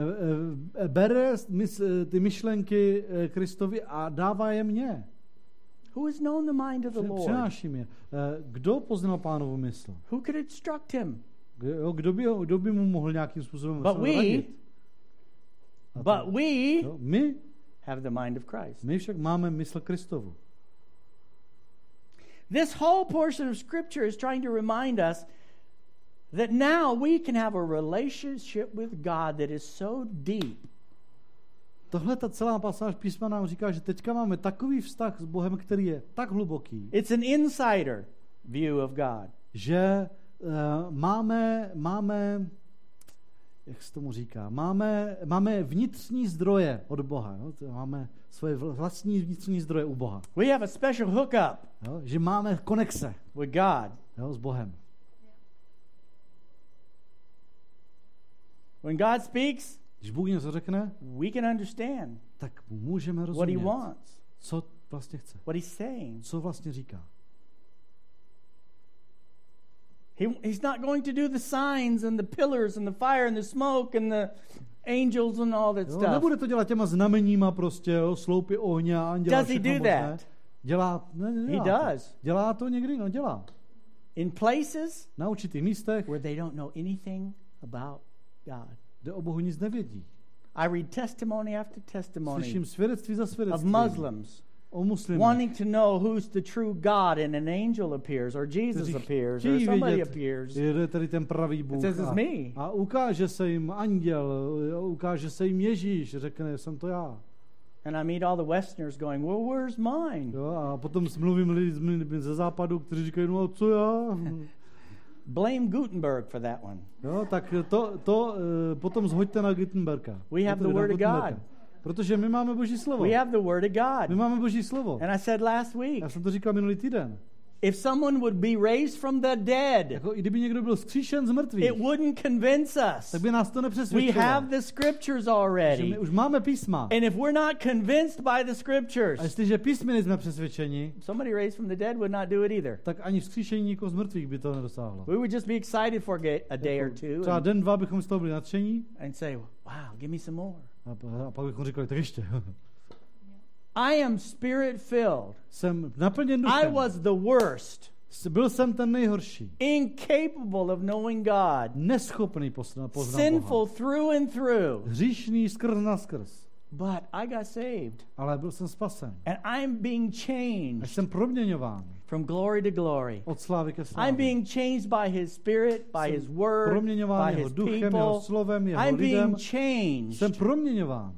eh, bere eh, ty myšlenky Kristovi a dává je mně. Who has known the mind of the Lord? Přináší mě. Kdo poznal pánovu mysl? Who could instruct him? Kdo, by, ho- kdo by mu mohl nějakým způsobem But we- radit? A But to- we jo, my, have the mind of Christ. my však máme mysl Kristovu. This whole portion of Scripture is trying to remind us that now we can have a relationship with God that is so deep Tohle ta celá pasáž písma nám říká, že teďka máme takový vztah s Bohem, který je tak hluboký, It's an insider view of God. že uh, máme, máme, jak se tomu říká, máme, máme vnitřní zdroje od Boha. Jo? Máme svoje vlastní vnitřní zdroje u Boha. We have a special hookup. Jo? Že máme konexe. With God. Jo? S Bohem. When God speaks, když Bůh něco řekne, we can understand tak můžeme rozumět, what he wants, co vlastně chce, what he's saying. co vlastně říká. He, he's not going to do the signs and the pillars and the fire and the smoke and the angels and all that Jo, stuff. nebude to dělat těma znameníma prostě, jo, sloupy ohně a anděla, Does he do možné. that? Dělá, ne, ne, He dělá to. does. Dělá to někdy, no dělá. In places Na určitých místech, where they don't know anything about God. kde o Bohu nic nevědí. I read testimony after testimony Slyším svědectví za of svědectví Muslims o muslimech, wanting to know who's the true God and an angel appears or Jesus kteří appears or somebody vědět, appears. je tady ten pravý Bůh. says A, me. a ukáže se jim anděl, ukáže se jim Ježíš, řekne, jsem to já. And I meet all the Westerners going, well, where's mine? Jo, a potom s- mluvím lidmi ze západu, kteří říkají, no co já? Blame Gutenberg for that one. Jo, tak to, to eh, potom zhoďte na Gutenberga. We have the word of. God. Protože my máme Boží slovo. We have the Word of My God. máme Boží slovo. And I said last week, Já jsem to říkal minulý týden. if someone would be raised from the dead, Jako kdyby někdo byl zkříšen z mrtvých, it wouldn't convince us. tak by nás to We have the scriptures Že already. my už máme písma. And if we're not convinced by the A scriptures, jestliže písmy nejsme přesvědčeni, somebody raised from the dead would not do it either. tak ani vzkříšení nikoho z mrtvých by to nedosáhlo. We would just be excited for a a day or two Třeba den, dva bychom z toho byli nadšení and say, wow, give me some more. A, pak bychom říkali, tak ještě. I am spirit filled. jsem naplněn I duchem. was the worst, Byl jsem ten nejhorší. incapable of knowing God, Neschopný poznat sinful Boha. through and through. Hříšný skrz na skrz. But I got saved. Ale byl jsem spasen. And I'm being A changed jsem proměňován from glory to glory. od slávy ke I'm slávě. being changed by His Spirit, by Jsem His Word, proměňován by jeho His duchem, jeho people. slovem, jeho I'm lidem. being changed. Jsem proměňován.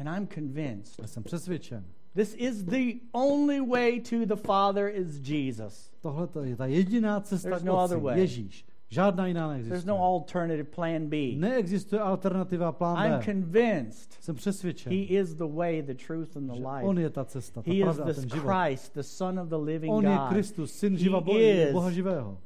And I'm convinced. A jsem přesvědčen. This is the only way to the Father is Jesus. Tohle je ta jediná cesta There's k no otci. Ježíš. Žádná jiná There's no alternative plan B. Neexistuje alternativa plán I'm convinced Jsem přesvědčen, He is the way, the truth, and the life. on je ta cesta, ta He is pravda a the ten život. Christ, the Son of the living On je Kristus, syn živa Bo- is Boha živého.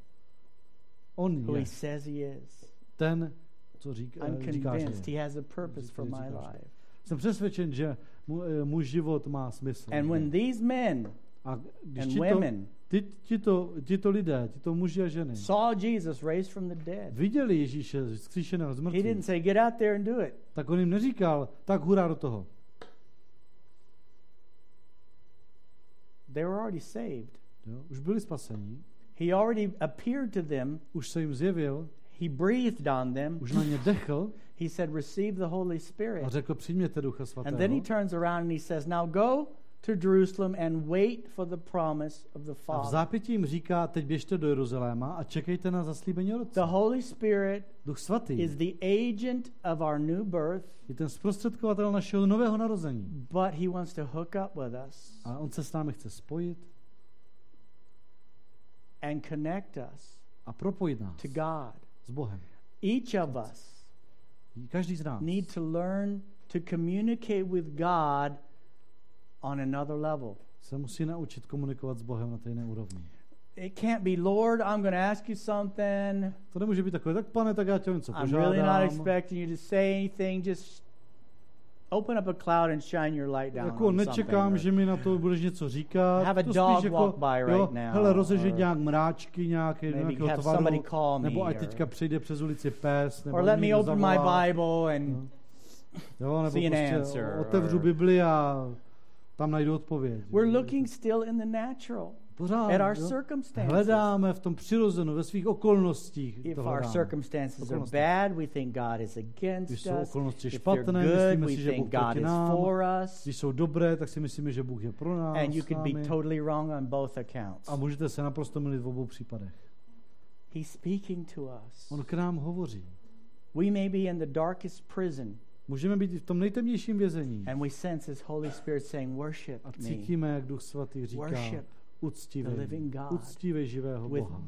On who He says He is. ten, co říká, I'm říká že convinced je. He has a purpose for my life. Jsem přesvědčen, že mu- eh, můj život má smysl. And when these men A když and women ty, tito, tito lidé, tito muži a ženy, saw Jesus raised from the dead, viděli Ježíše zkříšeného z He mrtvých, didn't say, Get out there and do it. tak on jim neříkal, tak hurá do toho. They were already saved. Jo? Už byli spasení, He already appeared to them, už se jim zjevil, He breathed on them. už na ně dechl He said, Receive the Holy a Spirit. řekl, přijměte Ducha And then he Svatého. turns around and he says, Now go to Jerusalem and wait for the promise of the A v Father. zápětí jim říká, teď běžte do Jeruzaléma a čekejte na zaslíbení od The Otce. Holy Spirit Duch Svatý is the agent of our new birth, je ten zprostředkovatel našeho nového narození. but he wants to hook up with us A on se s námi chce spojit and connect us a propojit nás to God. s Bohem. Each of us Každý z nás need to learn to communicate with God on another level. se musí naučit komunikovat s Bohem na té jiné úrovni. It can't be, Lord, I'm going to ask you something. To nemůže být takové, tak pane, tak já tě něco I'm really not požádám. expecting you to say anything. Just open up a cloud and shine your light down. Jako nečekám, že mi na to budeš něco říkat. Have a to dog jako, walk by jo, right now, hele, rozežet or nějak mráčky nějaké, nějakého tvaru, somebody call me. nebo ať or- teďka přijde přes ulici pes, nebo or let me open my zavolá. Bible and Jo, nebo see an prostě answer, otevřu or- Bibli a tam najdu odpověď. we're looking still in the natural Pořád, at our jo. circumstances. Hledáme v tom přirozenu, ve svých okolnostích. If to our circumstances are bad, we think God is Když against jsou us. okolnosti špatné, good, myslíme si, že Bůh God nám. for us. Když jsou dobré, tak si myslíme, že Bůh je pro nás. And you could be totally wrong on both accounts. A můžete se naprosto milit v obou případech. He's speaking to us. On k nám hovoří. We may be in the darkest prison, Můžeme být v tom nejtemnějším vězení. and we sense His Holy Spirit saying, Worship A me. cítíme, jak Duch Svatý říká, Worship the uctívej, living God uctívej živého with Boha.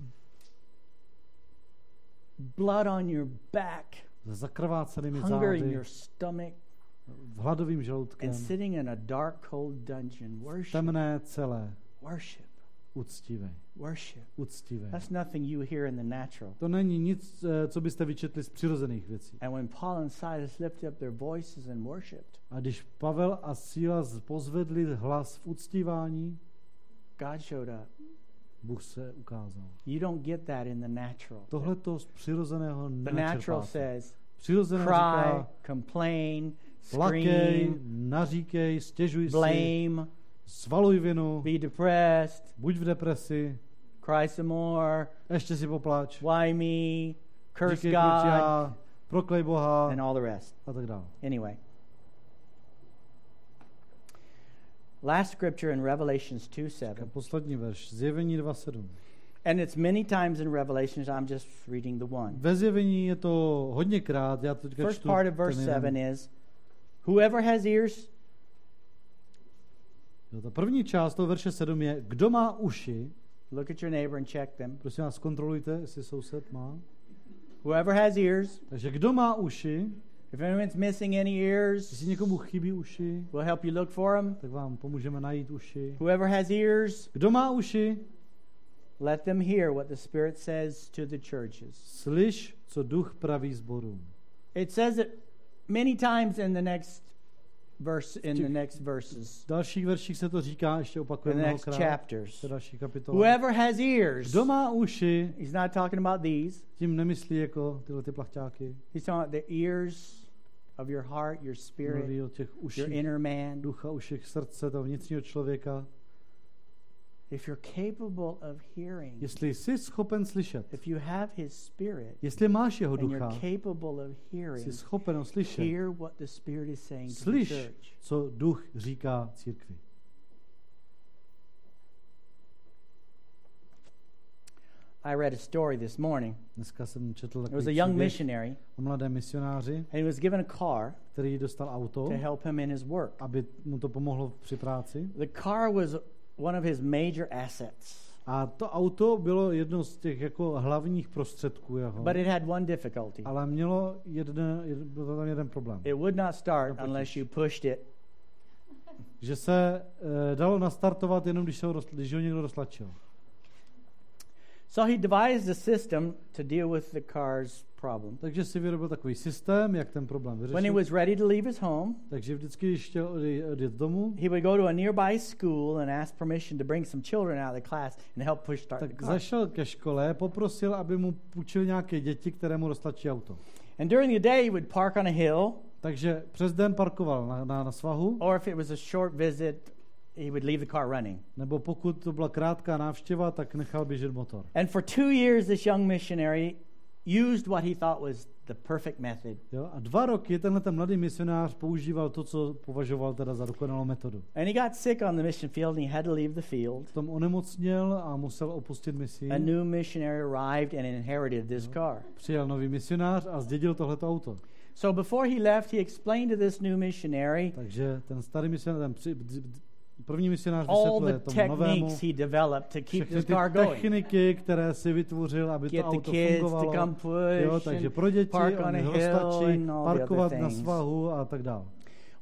blood on your back, zakrvácenými hunger in zády, your stomach, v hladovým žaludkem, and sitting in a dark, cold dungeon. Worship. temné celé. Worship. Uctivý. Worship. Uctivý. That's nothing you hear in the natural. To není nic, eh, co byste vyčetli z přirozených věcí. And when Paul and Silas lifted up their voices and worshipped, A když Pavel a Síla pozvedli hlas v uctívání, God showed up. Bůh se ukázal. You don't get that in the natural. Tohle to z přirozeného The natural says, Přirozené cry, říká, complain, plakej, scream, naříkej, stěžuj si, blame, svaluj vinu, be depressed, buď v depresi, cry some more, ještě si poplač, why me, curse díkej God, já, proklej Boha and all the rest. a tak dále. Anyway. Last scripture in Revelations 2 A 7. poslední verš, zjevení 2.7. And it's many times in Revelations, I'm just reading the one. Ve zjevení je to hodněkrát, já teďka First čtu part of verse jeden. 7 is Whoever has ears, Jo, ta první část toho verše 7 je, kdo má uši, look at your neighbor and check them. prosím vás, kontrolujte, jestli soused má. Whoever has ears, Takže kdo má uši, if anyone's missing any ears, jestli někomu chybí uši, we'll help you look for them. tak vám pomůžeme najít uši. Whoever has ears, Kdo má uši, let them hear what the Spirit says to the churches. slyš, co duch praví zborům. It says it many times in the next verse, in the next verses, V dalších verších se to říká, ještě opakuje the next chapters. Další kapitola. Whoever has ears, Kdo má uši, he's not talking about these. tím nemyslí jako tyhle ty plachťáky. He's talking about the ears of your heart, your spirit, your inner man. ducha, uších srdce, toho vnitřního člověka. If you're capable of hearing, Jestli jsi schopen slyšet, if you have His Spirit, jestli máš jeho and you're capable of hearing, jsi schopen ho slyšet, hear what the Spirit is saying to the church. co duch říká církvi. I read a story this morning. Dneska jsem četl There was a young missionary, o mladém misionáři, and he was given a car který dostal auto, to help him in his work. aby mu to pomohlo při práci. The car was one of his major assets, A to auto bylo jedno z těch jako hlavních prostředků jeho. but it had one difficulty. Ale mělo jeden, jeden, byl tam jeden problém. It would not start unless you pushed it. Že se e, dalo nastartovat jenom, když, se ho, když ho někdo roztlačil. So he devised a system to deal with the car's problem. Takže si vyrobil takový systém, jak ten problém When he vyřešit. was ready to leave his home, Takže vždycky, když chtěl odjet domů, he would go to a nearby school and ask permission to bring some children out of the class and help push start the tak car. zašel ke škole, poprosil, aby mu půjčil nějaké děti, které mu roztlačí auto. And during the day, he would park on a hill, Takže přes den parkoval na, na, na svahu, or if it was a short visit, he would leave the car running. nebo pokud to byla krátká návštěva, tak nechal běžet motor. And for two years, this young missionary used what he thought was the perfect method. Jo? A dva roky tenhle ten mladý misionář používal to, co považoval teda za dokonalou metodu. And he got sick on the mission field and he had to leave the field. Tom onemocněl a musel opustit misi. A new missionary arrived and inherited this car. Přijel nový misionář a zdědil tohleto auto. So before he left, he explained to this new missionary Takže ten starý misionář, ten při, první misionář all the vysvětluje tomu novému techniques he developed to keep this ty car going. techniky, které si vytvořil, aby to Get the auto kids to fungovalo. come Jo, push takže and pro děti, park on a other parkovat na svahu a tak dále.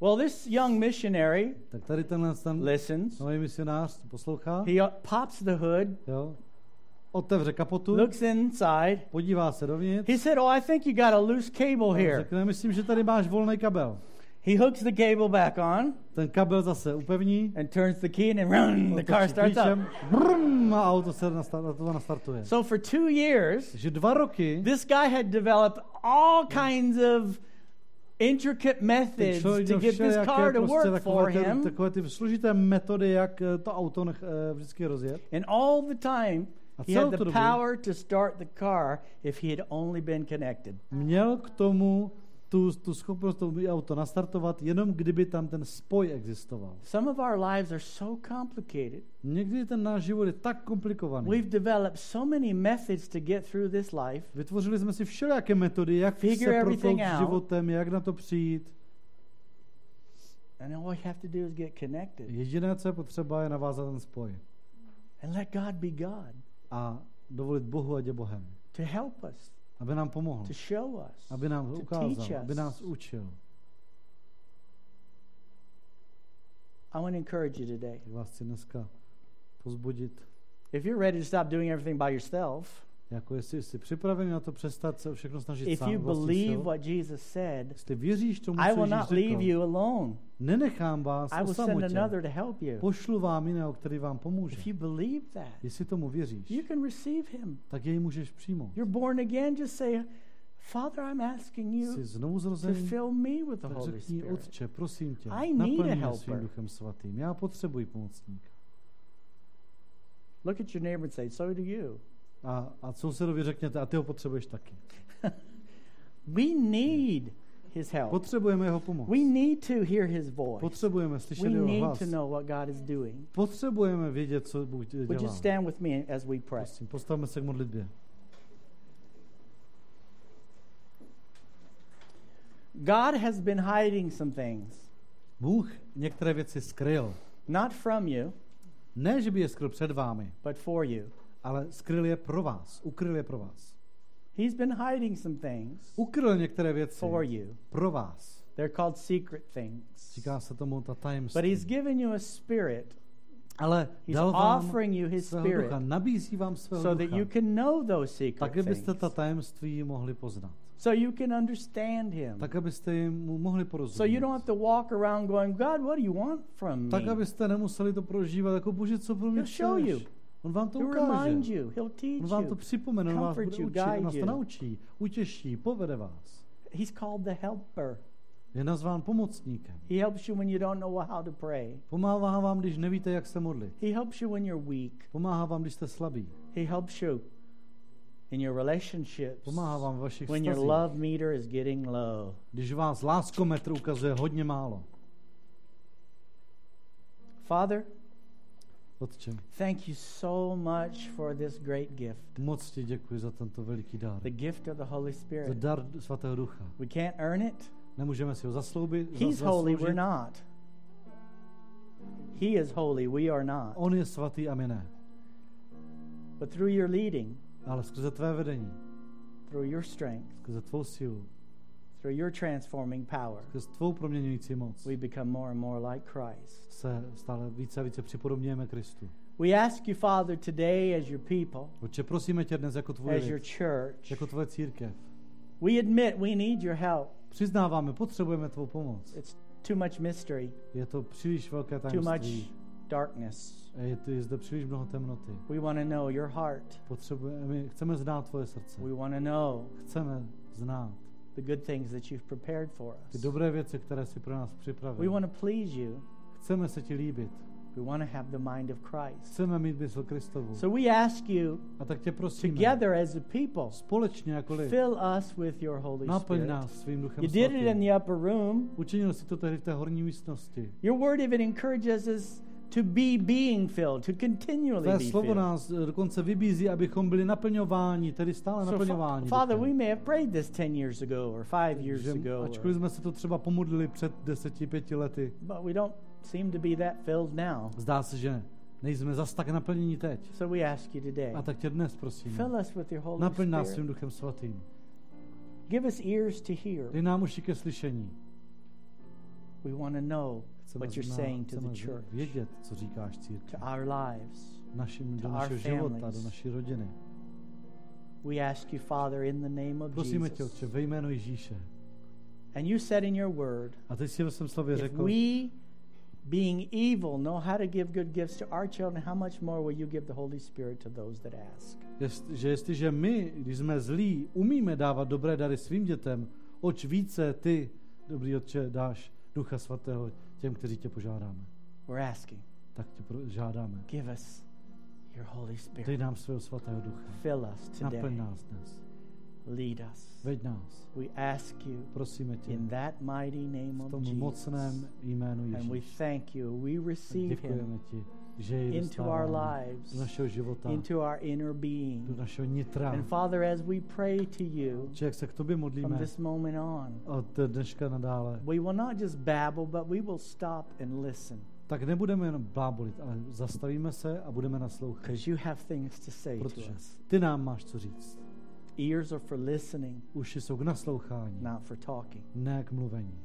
Well, this young missionary Tak tady tenhle ten listens. nový misionář poslouchá, He uh, pops the hood, jo, otevře kapotu, looks inside. podívá se dovnitř, He said, "Oh, I think you got a loose cable here." řekne, myslím, že tady máš volný kabel. He hooks the cable back on Ten kabel zase upevní, and turns the key, and run, the car starts up. klíčem, brum, a auto se nastartuje. So for two years, Takže dva roky this guy had developed all kinds of intricate methods to get this car to prostě work for him. takové ty složité metody, jak eh, to auto nech, eh, vždycky rozjet. And all the time, he had the power to start the car if he had only been connected. Měl k tomu tu, tu schopnost to auto nastartovat, jenom kdyby tam ten spoj existoval. Some of our lives are so complicated. Někdy ten náš život je tak komplikovaný. We've developed so many methods to get through this life. Vytvořili jsme si všelijaké metody, jak Figure se protlout s životem, jak na to přijít. And all we have to do is get connected Jediné, co je potřeba, je navázat ten spoj. and let God be God A dovolit Bohu, ať je Bohem. to help us, Aby nám pomohl. to show us. Aby nám to ukázal. teach us. Aby nás učil. I want to encourage you today. Vás chci dneska pozbudit. If you're ready to stop doing everything by yourself, Jako jestli jsi na to přestat se všechno snažit if sám you believe what Jesus said, jestli věříš tomu, I will not leave you alone. Nenechám vás I will send another to help you. Pošlu vám jiného, který vám pomůže. If you believe that, Jestli tomu věříš, you can receive him. tak jej můžeš přijmout. You're born again, just say, Father, I'm asking you Jsi znovu to zrozený, fill me with the tak Holy řekni, Spirit. Otče, prosím tě, I need a naplň mě helper. svým duchem svatým. Já potřebuji pomocníka. Look at your neighbor and say, So do you. A, a sousedovi řekněte, a ty ho potřebuješ taky. We need his help. Potřebujeme jeho pomoc. We need to hear his voice. Potřebujeme slyšet We jeho need hlas. to know what God is doing. Potřebujeme vědět, co Bůh Would you dělá. stand with me as we pray? Prosím, postavme se k modlitbě. God has been hiding some things, Bůh některé věci skryl. not from you, Ne, že by je skryl před vámi, but for you. ale skryl je pro vás. Ukryl je pro vás. He's been hiding some things Ukryl některé věci for you. pro vás. They're called secret things. Říká se tomu ta But tajemství. He's given you a spirit. Ale He's dal vám offering you His svého spirit ducha, nabízí vám svého so that you ducha, can know those secret tak abyste ta tajemství mohli poznat. So you can understand Him. Tak abyste jim mu mohli So porozumět. you don't have to walk around going, God, what do you want from Tak me? abyste nemuseli to prožívat jako bože, co pro mě He'll show you. On vám to He'll ukáže. remind you. He'll teach On vám to připomene, on vás bude you, učit, on nás to naučí, utěší, povede vás. He's called the helper. Je nazván pomocníkem. He helps you when you don't know how to pray. Pomáhá vám, když nevíte, jak se modlit. He helps you when you're weak. Pomáhá vám, když jste slabí. He helps you in your relationships Pomáhá vám v vašich when your love meter is getting low. Když vás láskometr ukazuje hodně málo. Father, Otče, thank you so much for this great gift, moc ti děkuji za tento veliký dar. the gift of the Holy Za Spirit. dar svatého ducha. We can't earn it. Nemůžeme si ho zasloubit, He's zas- holy, zasloužit. we're not. He is holy, we are not. On je svatý a my ne. But through your leading, Ale skrze tvé vedení, through your strength, skrze tvou sílu, through your transforming power, skrze tvou proměňující moc, we become more and more like Christ. se stále více a více připodobňujeme Kristu. We ask you, Father, today as your people, Otče, prosíme tě dnes jako tvůj as your lid, church, jako tvoje církev. we admit we need your help. Přiznáváme, potřebujeme tvou pomoc. It's too much mystery, Je to příliš velké too tajemství. much darkness. Je, tu, je zde příliš mnoho temnoty. We want to know your heart. Potřebujeme, chceme znát tvoje srdce. We want to know Chceme znát the good things that you've prepared for ty us. dobré věci, které si pro nás We připravil. want to please you. Chceme se ti líbit. We want to have the mind of Christ. Chceme mít mysl Kristovu. So we ask you A tak tě prosíme, together as a people, společně jako lid, fill us with your Holy Spirit. nás svým duchem You did it in svatým. the upper room. Učinil si to tehdy v té horní místnosti. Your word even encourages us to be being filled, to continually Tvé be slovo filled. nás eh, dokonce vybízí, abychom byli naplňováni, tedy stále So, naplňováni. Father, we may have prayed this 10 years ago or 5 years ago, ačkoliv jsme se to třeba pomodlili před deseti, pěti lety, but we don't seem to be that filled now. zdá se, že nejsme zas tak naplnění teď. So we ask you today, A tak tě dnes prosím, fill us with your Holy naplň nás svým duchem svatým. Give us ears to hear. Dej nám uši ke slyšení. We want to know Chceme, what you're saying to the church, vědět, co říkáš to církvi. our lives. Našim, do to our našeho života, families. do naší rodiny. We ask you, Father, in the name of Prosíme tě, Jesus. Otče, ve jménu Ježíše. And you said in your word, A teď si ve svém slově if řekl, we, being evil, know how to give good gifts to our children, how much more will you give the Holy Spirit to those that ask? jest, že jestliže my, když jsme zlí, umíme dávat dobré dary svým dětem, oč více ty, dobrý Otče, dáš Ducha Svatého těm, kteří tě požádáme. We're asking, Tak tě žádáme. give us your Holy Dej Spirit. nám svého Svatého Ducha. Fill us Naplň today. nás dnes. Lead us. Veď nás. We ask you Prosíme tě in that mighty name v of tom Jesus. mocném jménu And we thank you. We receive him ti, že jej into our lives, do našeho života, into our inner being. do našeho nitra. And Father, as we pray to you Že jak se k tobě from modlíme this moment on, od dneška nadále, we will not just babble, but we will stop and listen tak nebudeme jenom blábolit, ale zastavíme se a budeme naslouchat. because you have things to say to Protože us. ty nám máš co říct. Ears are for listening, Uši jsou k naslouchání, not for talking. ne k mluvení.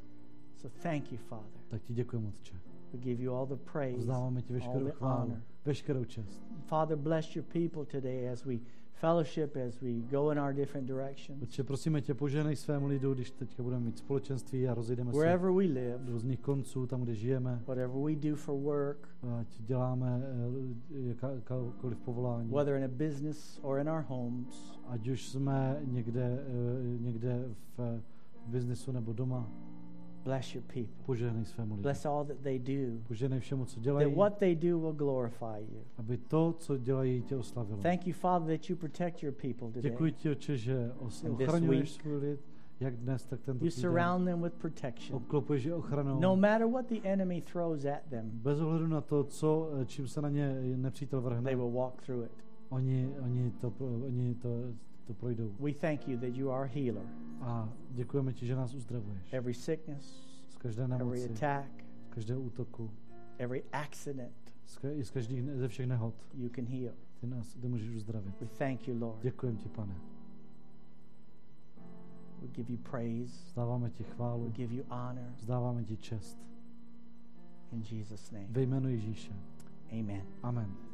So thank you, Father. Tak ti děkuji, Otče. We give you all the praise, all the honor. Father, bless your people today as we fellowship, as we go in our different directions. Otče, prosíme tě, poženej svému lidu, když teďka budeme mít společenství a rozejdeme se Wherever we live, do různých konců, tam, kde žijeme, whatever we do for work, ať děláme eh, jakákoliv povolání. whether in a business or in our homes, Ať už jsme někde, eh, někde v biznesu nebo doma, bless your people. požehnej svému lidu. Bless all that they do, Požehnej všemu, co that dělají, what they do will glorify you. aby to, co dělají, tě oslavilo. Thank you, Father, that you protect your people today. Děkuji ti, oče, že ochraňuješ svůj lid, jak dnes, tak tento You surround them with protection. Obklopuješ je ochranou. No matter what the enemy throws at them, Bez ohledu na to, co, eh, čím se na ně nepřítel vrhne, they will walk through it. oni, oni, to, oni to, to projdou. We thank you that you are a healer. A děkujeme ti, že nás uzdravuješ. Every sickness, Z každé every nemoci, attack, z každého útoku, every accident, z, ka- z každých, ze všech nehod. you can heal. Ty nás ty můžeš uzdravit. We thank you, Lord. Děkujeme ti, pane. We give you praise. Vzdáváme ti We chválu, give you honor. vzdáváme ti čest. In Jesus' name. Ve jménu Ježíše. Amen. Amen.